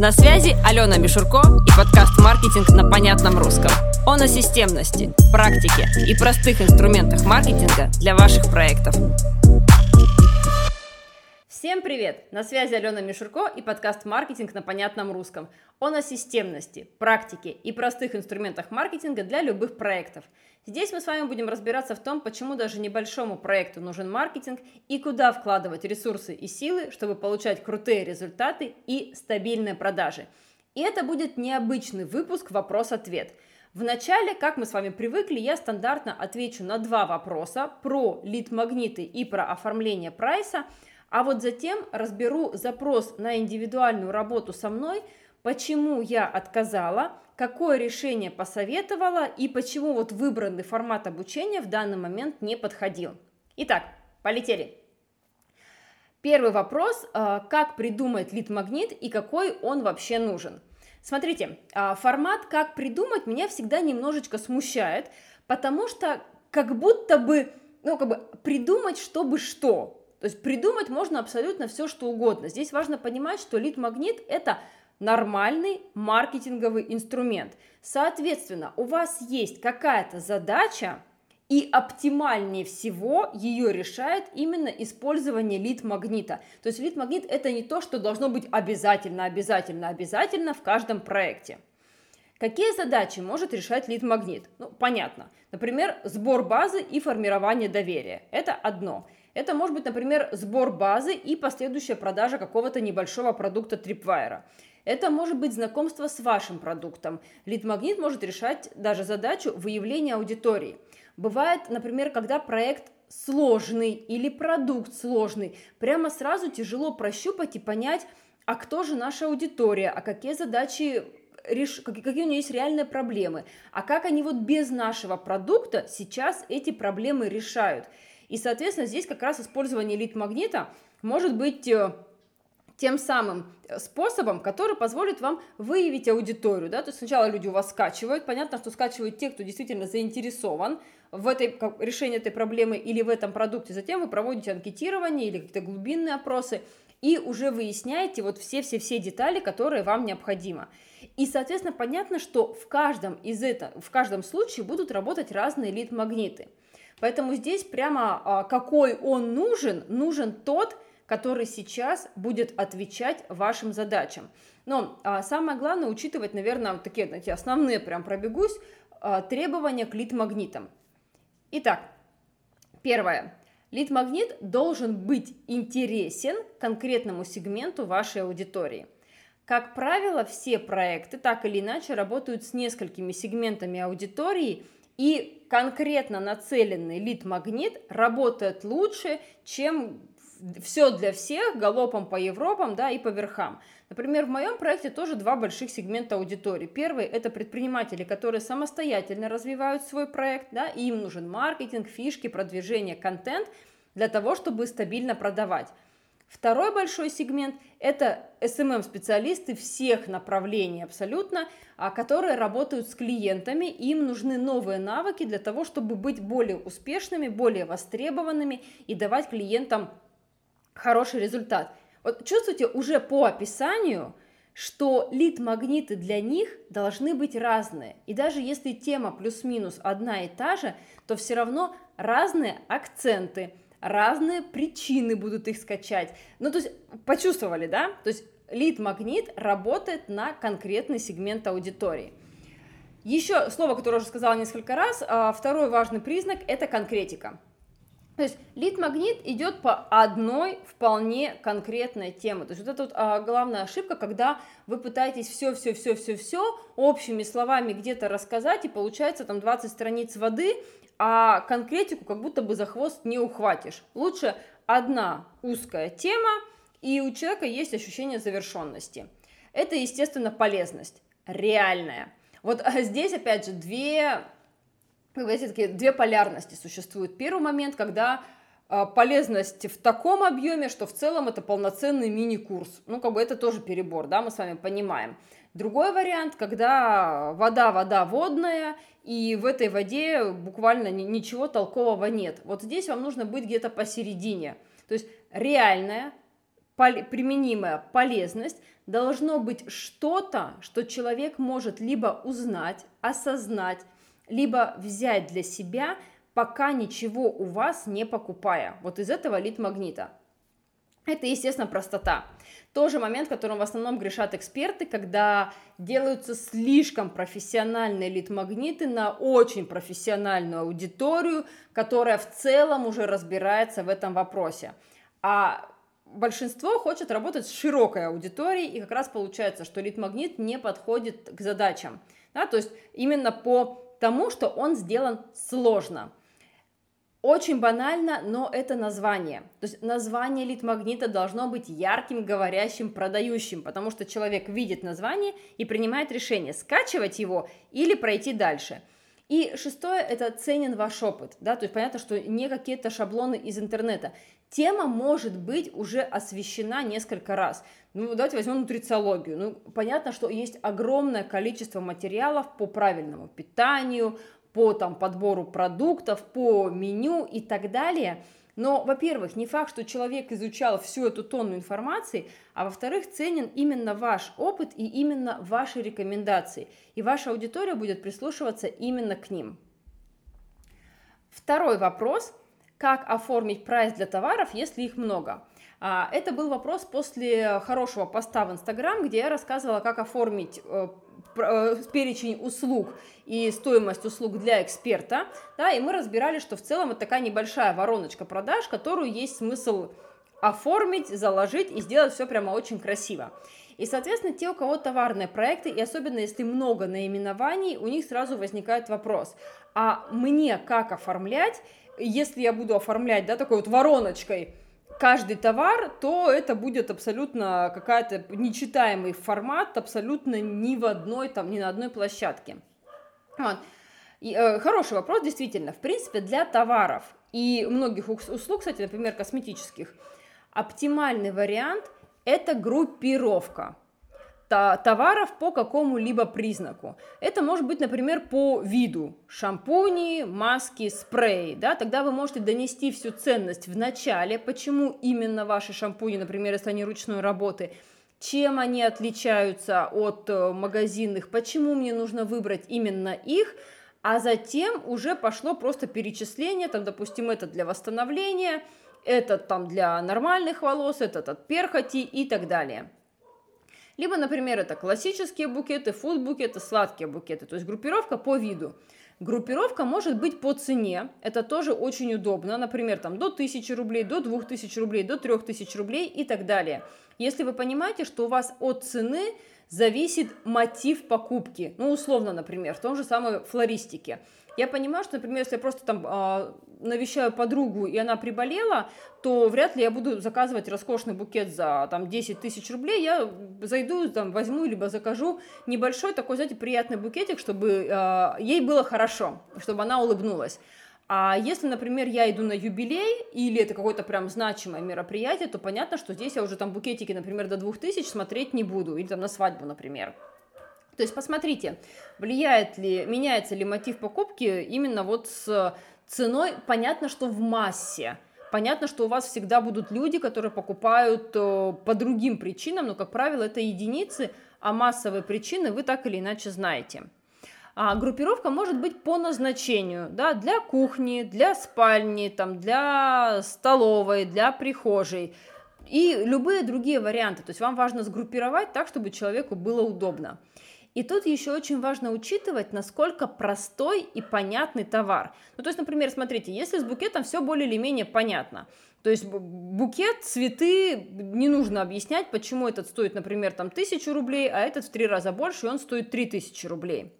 На связи Алена Мишурко и подкаст «Маркетинг на понятном русском». Он о системности, практике и простых инструментах маркетинга для ваших проектов. Всем привет! На связи Алена Мишурко и подкаст «Маркетинг на понятном русском». Он о системности, практике и простых инструментах маркетинга для любых проектов. Здесь мы с вами будем разбираться в том, почему даже небольшому проекту нужен маркетинг и куда вкладывать ресурсы и силы, чтобы получать крутые результаты и стабильные продажи. И это будет необычный выпуск «Вопрос-ответ». Вначале, как мы с вами привыкли, я стандартно отвечу на два вопроса про лид-магниты и про оформление прайса – а вот затем разберу запрос на индивидуальную работу со мной, почему я отказала, какое решение посоветовала и почему вот выбранный формат обучения в данный момент не подходил. Итак, полетели. Первый вопрос, а, как придумать лид-магнит и какой он вообще нужен? Смотрите, а, формат «как придумать» меня всегда немножечко смущает, потому что как будто бы, ну, как бы придумать, чтобы что, то есть придумать можно абсолютно все, что угодно. Здесь важно понимать, что лид-магнит – это нормальный маркетинговый инструмент. Соответственно, у вас есть какая-то задача, и оптимальнее всего ее решает именно использование лид-магнита. То есть лид-магнит это не то, что должно быть обязательно, обязательно, обязательно в каждом проекте. Какие задачи может решать лид-магнит? Ну, понятно. Например, сбор базы и формирование доверия. Это одно. Это может быть, например, сбор базы и последующая продажа какого-то небольшого продукта Tripwire. Это может быть знакомство с вашим продуктом. Лид-магнит может решать даже задачу выявления аудитории. Бывает, например, когда проект сложный или продукт сложный, прямо сразу тяжело прощупать и понять, а кто же наша аудитория, а какие задачи реш... какие у нее есть реальные проблемы, а как они вот без нашего продукта сейчас эти проблемы решают. И, соответственно, здесь как раз использование лид-магнита может быть э, тем самым э, способом, который позволит вам выявить аудиторию. Да? То есть сначала люди у вас скачивают, понятно, что скачивают те, кто действительно заинтересован в этой, как, решении этой проблемы или в этом продукте. Затем вы проводите анкетирование или какие-то глубинные опросы и уже выясняете вот все-все-все детали, которые вам необходимо. И, соответственно, понятно, что в каждом из этого, в каждом случае будут работать разные лид-магниты. Поэтому здесь прямо а, какой он нужен, нужен тот, который сейчас будет отвечать вашим задачам. Но а, самое главное учитывать, наверное, вот такие знаете, основные, прям пробегусь, а, требования к лид-магнитам. Итак, первое. Лид-магнит должен быть интересен конкретному сегменту вашей аудитории. Как правило, все проекты так или иначе работают с несколькими сегментами аудитории – и конкретно нацеленный лид-магнит работает лучше, чем все для всех, галопом по Европам, да, и по верхам. Например, в моем проекте тоже два больших сегмента аудитории. Первый – это предприниматели, которые самостоятельно развивают свой проект, да, и им нужен маркетинг, фишки, продвижение, контент для того, чтобы стабильно продавать. Второй большой сегмент – это SMM-специалисты всех направлений абсолютно, а, которые работают с клиентами, им нужны новые навыки для того, чтобы быть более успешными, более востребованными и давать клиентам хороший результат. Вот чувствуете уже по описанию, что лид-магниты для них должны быть разные. И даже если тема плюс-минус одна и та же, то все равно разные акценты – разные причины будут их скачать. Ну, то есть, почувствовали, да? То есть, лид-магнит работает на конкретный сегмент аудитории. Еще слово, которое уже сказала несколько раз, а, второй важный признак – это конкретика. То есть лид-магнит идет по одной вполне конкретной теме. То есть вот это вот а, главная ошибка, когда вы пытаетесь все-все-все-все-все общими словами где-то рассказать, и получается там 20 страниц воды, а конкретику как будто бы за хвост не ухватишь. Лучше одна узкая тема, и у человека есть ощущение завершенности. Это, естественно, полезность, реальная. Вот здесь, опять же, две, как бы, такие, две полярности существуют. Первый момент, когда а, полезность в таком объеме, что в целом это полноценный мини-курс. Ну, как бы это тоже перебор, да, мы с вами понимаем. Другой вариант, когда вода, вода водная, и в этой воде буквально ничего толкового нет. Вот здесь вам нужно быть где-то посередине. То есть реальная, пол- применимая полезность, должно быть что-то, что человек может либо узнать, осознать, либо взять для себя, пока ничего у вас не покупая. Вот из этого лид-магнита. Это, естественно, простота. Тоже момент, которым в основном грешат эксперты, когда делаются слишком профессиональные лид-магниты на очень профессиональную аудиторию, которая в целом уже разбирается в этом вопросе. А большинство хочет работать с широкой аудиторией, и как раз получается, что лид-магнит не подходит к задачам. Да, то есть именно по тому, что он сделан сложно. Очень банально, но это название. То есть название лид-магнита должно быть ярким, говорящим, продающим, потому что человек видит название и принимает решение, скачивать его или пройти дальше. И шестое – это ценен ваш опыт. Да? То есть понятно, что не какие-то шаблоны из интернета. Тема может быть уже освещена несколько раз. Ну, давайте возьмем нутрициологию. Ну, понятно, что есть огромное количество материалов по правильному питанию, по там, подбору продуктов, по меню и так далее. Но, во-первых, не факт, что человек изучал всю эту тонну информации, а во-вторых, ценен именно ваш опыт и именно ваши рекомендации. И ваша аудитория будет прислушиваться именно к ним. Второй вопрос. Как оформить прайс для товаров, если их много? А, это был вопрос после хорошего поста в Инстаграм, где я рассказывала, как оформить э, Э, перечень услуг и стоимость услуг для эксперта, да, и мы разбирали, что в целом это такая небольшая вороночка продаж, которую есть смысл оформить, заложить и сделать все прямо очень красиво. И, соответственно, те, у кого товарные проекты, и особенно если много наименований, у них сразу возникает вопрос, а мне как оформлять, если я буду оформлять, да, такой вот вороночкой, каждый товар, то это будет абсолютно какая-то нечитаемый формат, абсолютно ни в одной, там, ни на одной площадке. Вот. И, э, хороший вопрос, действительно. В принципе, для товаров и многих услуг, кстати, например, косметических, оптимальный вариант – это группировка товаров по какому-либо признаку. Это может быть, например, по виду шампуни, маски, спреи. Да? Тогда вы можете донести всю ценность в начале, почему именно ваши шампуни, например, если они ручной работы, чем они отличаются от э, магазинных, почему мне нужно выбрать именно их, а затем уже пошло просто перечисление, там, допустим, это для восстановления, этот там для нормальных волос, этот от перхоти и так далее. Либо, например, это классические букеты, фуд-букеты, сладкие букеты, то есть группировка по виду. Группировка может быть по цене, это тоже очень удобно, например, там до 1000 рублей, до 2000 рублей, до 3000 рублей и так далее. Если вы понимаете, что у вас от цены зависит мотив покупки, ну, условно, например, в том же самой флористике – я понимаю, что, например, если я просто там э, навещаю подругу, и она приболела, то вряд ли я буду заказывать роскошный букет за там 10 тысяч рублей. Я зайду, там, возьму, либо закажу небольшой такой, знаете, приятный букетик, чтобы э, ей было хорошо, чтобы она улыбнулась. А если, например, я иду на юбилей или это какое-то прям значимое мероприятие, то понятно, что здесь я уже там букетики, например, до 2000 смотреть не буду, или там на свадьбу, например. То есть посмотрите, влияет ли, меняется ли мотив покупки именно вот с ценой, понятно, что в массе. Понятно, что у вас всегда будут люди, которые покупают э, по другим причинам, но, как правило, это единицы, а массовые причины вы так или иначе знаете. А группировка может быть по назначению, да, для кухни, для спальни, там, для столовой, для прихожей и любые другие варианты. То есть вам важно сгруппировать так, чтобы человеку было удобно. И тут еще очень важно учитывать, насколько простой и понятный товар. Ну, то есть, например, смотрите, если с букетом все более или менее понятно, то есть букет, цветы, не нужно объяснять, почему этот стоит, например, там тысячу рублей, а этот в три раза больше, и он стоит три тысячи рублей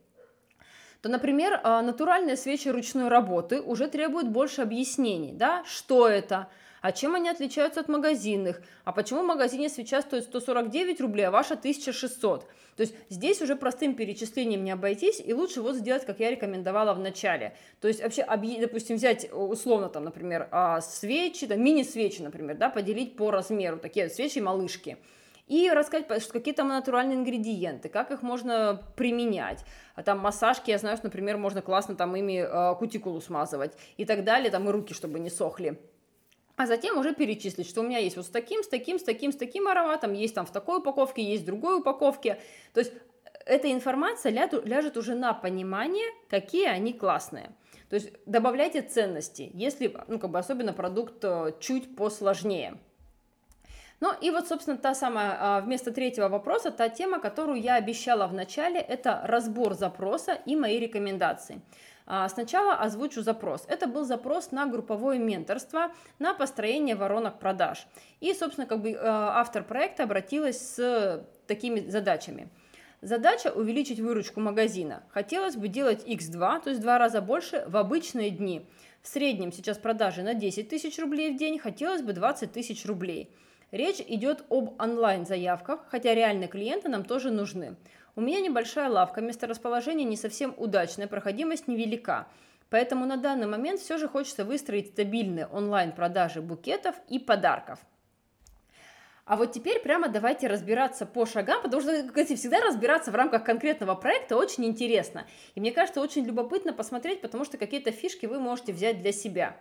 то, например, а, натуральные свечи ручной работы уже требуют больше объяснений, да, что это, а чем они отличаются от магазинных? А почему в магазине свеча стоит 149 рублей, а ваша 1600? То есть здесь уже простым перечислением не обойтись, и лучше вот сделать, как я рекомендовала в начале. То есть вообще, допустим, взять условно там, например, а, свечи, мини-свечи, например, да, поделить по размеру, такие свечи-малышки и рассказать, какие там натуральные ингредиенты, как их можно применять. А там массажки, я знаю, что, например, можно классно там ими э, кутикулу смазывать и так далее, там и руки, чтобы не сохли. а затем уже перечислить, что у меня есть вот с таким, с таким, с таким, с таким ароматом, есть там в такой упаковке, есть в другой упаковке. То есть эта информация ляжет уже на понимание, какие они классные. То есть добавляйте ценности, если, ну, как бы особенно продукт э, чуть посложнее. Ну и вот, собственно, та самая, а, вместо третьего вопроса, та тема, которую я обещала в начале, это разбор запроса и мои рекомендации. А, сначала озвучу запрос. Это был запрос на групповое менторство, на построение воронок продаж. И, собственно, как бы а, автор проекта обратилась с такими задачами. Задача увеличить выручку магазина. Хотелось бы делать x2, то есть в два раза больше в обычные дни. В среднем сейчас продажи на 10 тысяч рублей в день, хотелось бы 20 тысяч рублей. Речь идет об онлайн-заявках, хотя реальные клиенты нам тоже нужны. У меня небольшая лавка, месторасположение не совсем удачное, проходимость невелика. Поэтому на данный момент все же хочется выстроить стабильные онлайн-продажи букетов и подарков. А вот теперь прямо давайте разбираться по шагам, потому что, как говорите, всегда разбираться в рамках конкретного проекта очень интересно. И мне кажется, очень любопытно посмотреть, потому что какие-то фишки вы можете взять для себя.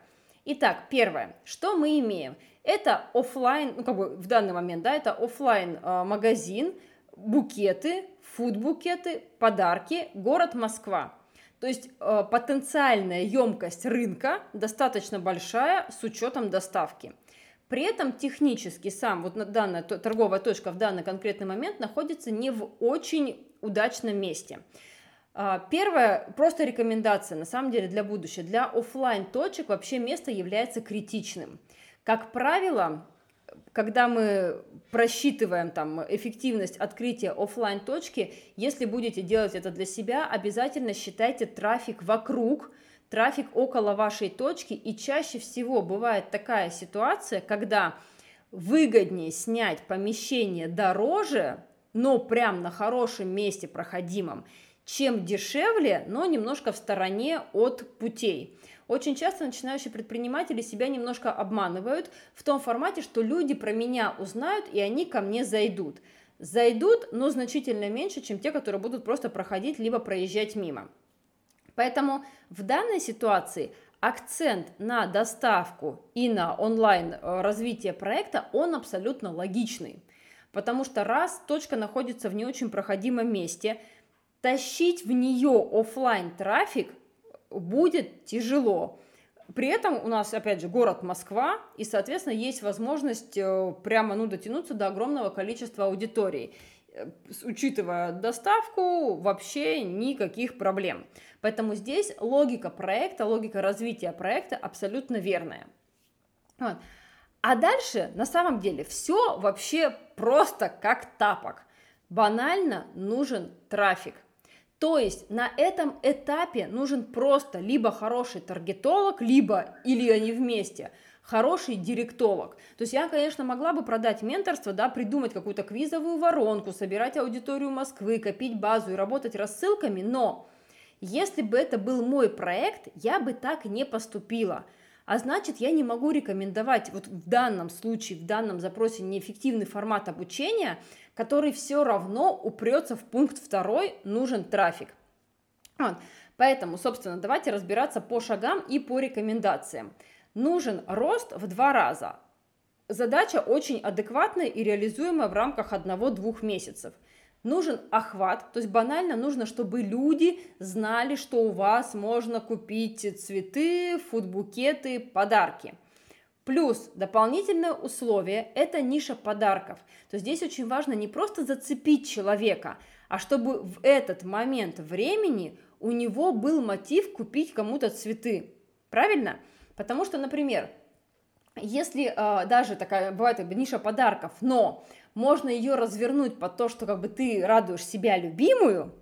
Итак, первое, что мы имеем? Это офлайн, ну как бы в данный момент, да, это офлайн э, магазин, букеты, фуд-букеты, подарки, город Москва. То есть э, потенциальная емкость рынка достаточно большая с учетом доставки. При этом технически сам вот данная торговая точка в данный конкретный момент находится не в очень удачном месте. А, первая просто рекомендация, на самом деле, для будущего. Для офлайн точек вообще место является критичным. Как правило, когда мы просчитываем там эффективность открытия офлайн точки, если будете делать это для себя, обязательно считайте трафик вокруг, трафик около вашей точки, и чаще всего бывает такая ситуация, когда выгоднее снять помещение дороже, но прям на хорошем месте проходимом, чем дешевле, но немножко в стороне от путей. Очень часто начинающие предприниматели себя немножко обманывают в том формате, что люди про меня узнают и они ко мне зайдут. Зайдут, но значительно меньше, чем те, которые будут просто проходить либо проезжать мимо. Поэтому в данной ситуации акцент на доставку и на онлайн э, развитие проекта, он абсолютно логичный. Потому что раз точка находится в не очень проходимом месте, тащить в нее офлайн трафик будет тяжело. При этом у нас, опять же, город Москва, и, соответственно, есть возможность э, прямо ну, дотянуться до огромного количества аудиторий. Э, учитывая доставку, вообще никаких проблем. Поэтому здесь логика проекта, логика развития проекта абсолютно верная. Вот. А дальше, на самом деле, все вообще просто как тапок. Банально нужен трафик – то есть на этом этапе нужен просто либо хороший таргетолог, либо, или они вместе, хороший директолог. То есть я, конечно, могла бы продать менторство, да, придумать какую-то квизовую воронку, собирать аудиторию Москвы, копить базу и работать рассылками, но если бы это был мой проект, я бы так не поступила – а значит, я не могу рекомендовать вот в данном случае, в данном запросе неэффективный формат обучения, который все равно упрется в пункт второй, нужен трафик. Вот. Поэтому, собственно, давайте разбираться по шагам и по рекомендациям. Нужен рост в два раза. Задача очень адекватная и реализуемая в рамках одного-двух месяцев – нужен охват, то есть банально нужно, чтобы люди знали, что у вас можно купить цветы, фудбукеты, подарки. Плюс дополнительное условие – это ниша подарков. То есть здесь очень важно не просто зацепить человека, а чтобы в этот момент времени у него был мотив купить кому-то цветы. Правильно? Потому что, например, если э, даже такая бывает как бы, ниша подарков, но можно ее развернуть под то, что как бы ты радуешь себя любимую,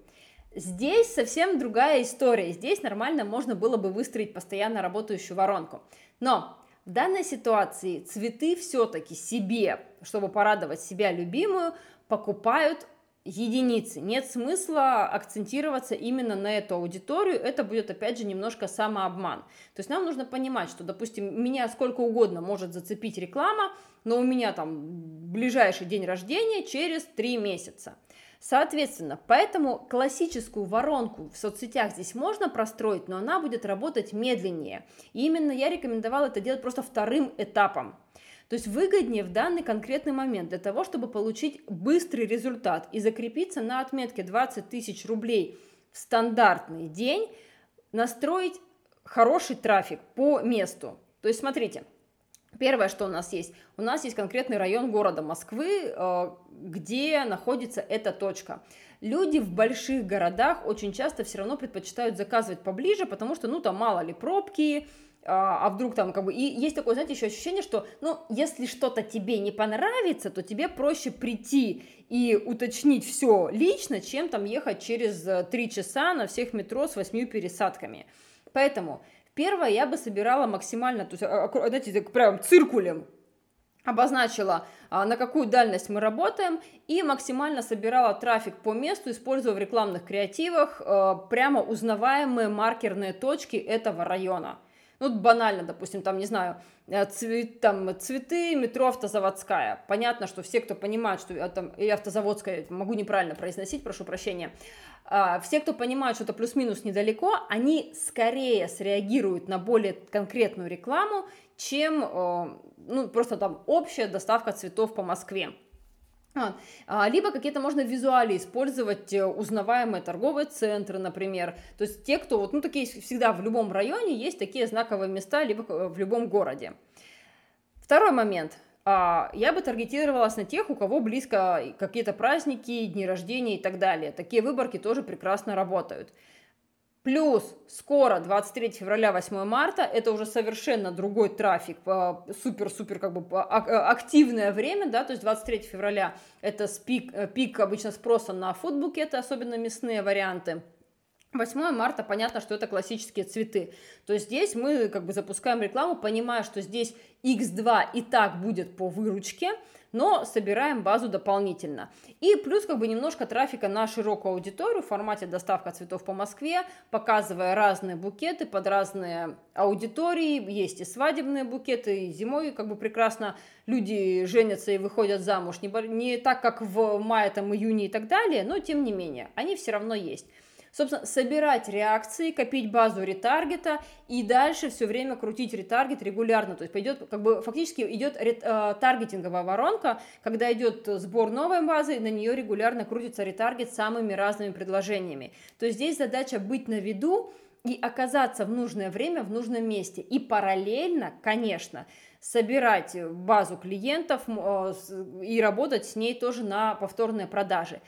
здесь совсем другая история. Здесь нормально можно было бы выстроить постоянно работающую воронку. Но в данной ситуации цветы все-таки себе, чтобы порадовать себя любимую, покупают единицы. Нет смысла акцентироваться именно на эту аудиторию, это будет, опять же, немножко самообман. То есть нам нужно понимать, что, допустим, меня сколько угодно может зацепить реклама, но у меня там ближайший день рождения через 3 месяца. Соответственно, поэтому классическую воронку в соцсетях здесь можно простроить, но она будет работать медленнее. И именно я рекомендовала это делать просто вторым этапом. То есть выгоднее в данный конкретный момент для того, чтобы получить быстрый результат и закрепиться на отметке 20 тысяч рублей в стандартный день, настроить хороший трафик по месту. То есть смотрите, Первое, что у нас есть, у нас есть конкретный район города Москвы, э, где находится эта точка. Люди в больших городах очень часто все равно предпочитают заказывать поближе, потому что, ну, там мало ли пробки, а, а вдруг там как бы... И есть такое, знаете, еще ощущение, что, ну, если что-то тебе не понравится, то тебе проще прийти и уточнить все лично, чем там ехать через э, три часа на всех метро с восьмью пересадками. Поэтому первое я бы собирала максимально, то есть, а, а, знаете, прям циркулем обозначила, на какую дальность мы работаем, и максимально собирала трафик по месту, используя в рекламных креативах э, прямо узнаваемые маркерные точки этого района. Ну, банально, допустим, там, не знаю, э, цвет, там, цветы, метро автозаводская. Понятно, что все, кто понимает, что я там, и автозаводская, могу неправильно произносить, прошу прощения, а, все, кто понимают, что это плюс-минус недалеко, они скорее среагируют на более конкретную рекламу, чем э, ну, просто там общая доставка цветов по Москве. А, либо какие-то можно визуали использовать, э, узнаваемые торговые центры, например. То есть те, кто, вот, ну, такие всегда в любом районе есть такие знаковые места, либо в любом городе. Второй момент. А, я бы таргетировалась на тех, у кого близко какие-то праздники, дни рождения и так далее. Такие выборки тоже прекрасно работают. Плюс скоро, 23 февраля, 8 марта, это уже совершенно другой трафик, супер-супер как бы а, активное время, да, то есть 23 февраля это пик, э, пик обычно спроса на фудбукеты, особенно мясные варианты. 8 марта, понятно, что это классические цветы. То есть здесь мы как бы запускаем рекламу, понимая, что здесь X2 и так будет по выручке, но собираем базу дополнительно. И плюс как бы немножко трафика на широкую аудиторию в формате доставка цветов по Москве, показывая разные букеты под разные аудитории. Есть и свадебные букеты, и зимой как бы прекрасно люди женятся и выходят замуж. Не, не так, как в мае, там, июне и так далее, но тем не менее, они все равно есть. Собственно, собирать реакции, копить базу ретаргета и дальше все время крутить ретаргет регулярно. То есть пойдет, как бы фактически идет рет, э, таргетинговая воронка, когда идет сбор новой базы, на нее регулярно крутится ретаргет самыми разными предложениями. То есть здесь задача быть на виду и оказаться в нужное время в нужном месте. И параллельно, конечно, собирать базу клиентов э, и работать с ней тоже на повторные продажи.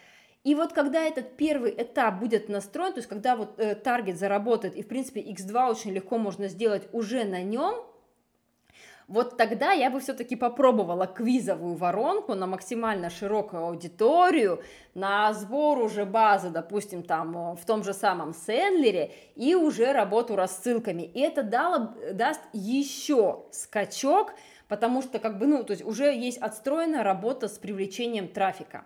И вот когда этот первый этап будет настроен, то есть когда вот э, таргет заработает, и в принципе X2 очень легко можно сделать уже на нем, вот тогда я бы все-таки попробовала квизовую воронку на максимально широкую аудиторию, на сбор уже базы, допустим, там в том же самом Сендлере, и уже работу рассылками. И это дало, даст еще скачок, потому что как бы, ну, то есть уже есть отстроенная работа с привлечением трафика.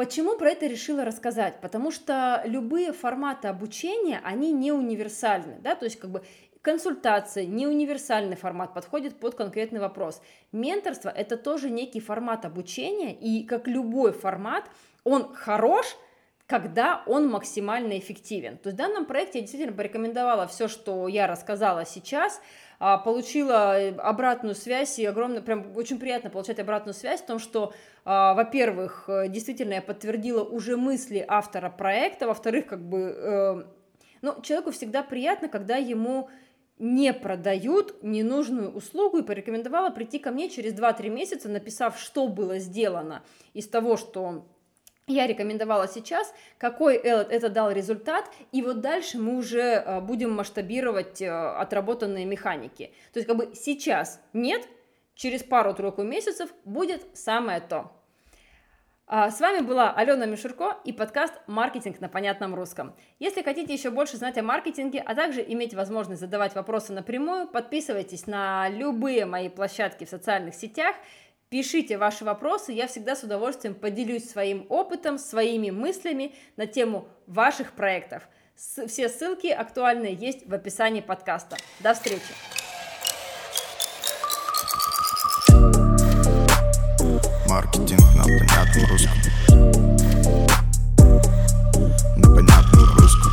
Почему про это решила рассказать? Потому что любые форматы обучения, они не универсальны, да, то есть как бы консультация, не универсальный формат, подходит под конкретный вопрос. Менторство – это тоже некий формат обучения, и как любой формат, он хорош, когда он максимально эффективен. То есть в данном проекте я действительно порекомендовала все, что я рассказала сейчас – получила э, обратную связь, и огромно, прям очень приятно получать обратную связь в том, что, а, во-первых, э, действительно я подтвердила уже мысли автора проекта, во-вторых, как бы, э, ну, человеку всегда приятно, когда ему не продают ненужную услугу и порекомендовала прийти ко мне через 2-3 месяца, написав, что было сделано из того, что я рекомендовала сейчас, какой это дал результат, и вот дальше мы уже э, будем масштабировать э, отработанные механики. То есть как бы сейчас нет, через пару-тройку месяцев будет самое то. А, с вами была Алена Мишурко и подкаст «Маркетинг на понятном русском». Если хотите еще больше знать о маркетинге, а также иметь возможность задавать вопросы напрямую, подписывайтесь на любые мои площадки в социальных сетях – Пишите ваши вопросы, я всегда с удовольствием поделюсь своим опытом, своими мыслями на тему ваших проектов. Все ссылки актуальные есть в описании подкаста. До встречи! маркетинг на понятном русском. На понятном русском.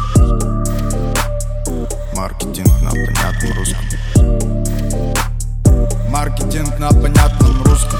Маркетинг на понятном русском. Маркетинг на понятном русском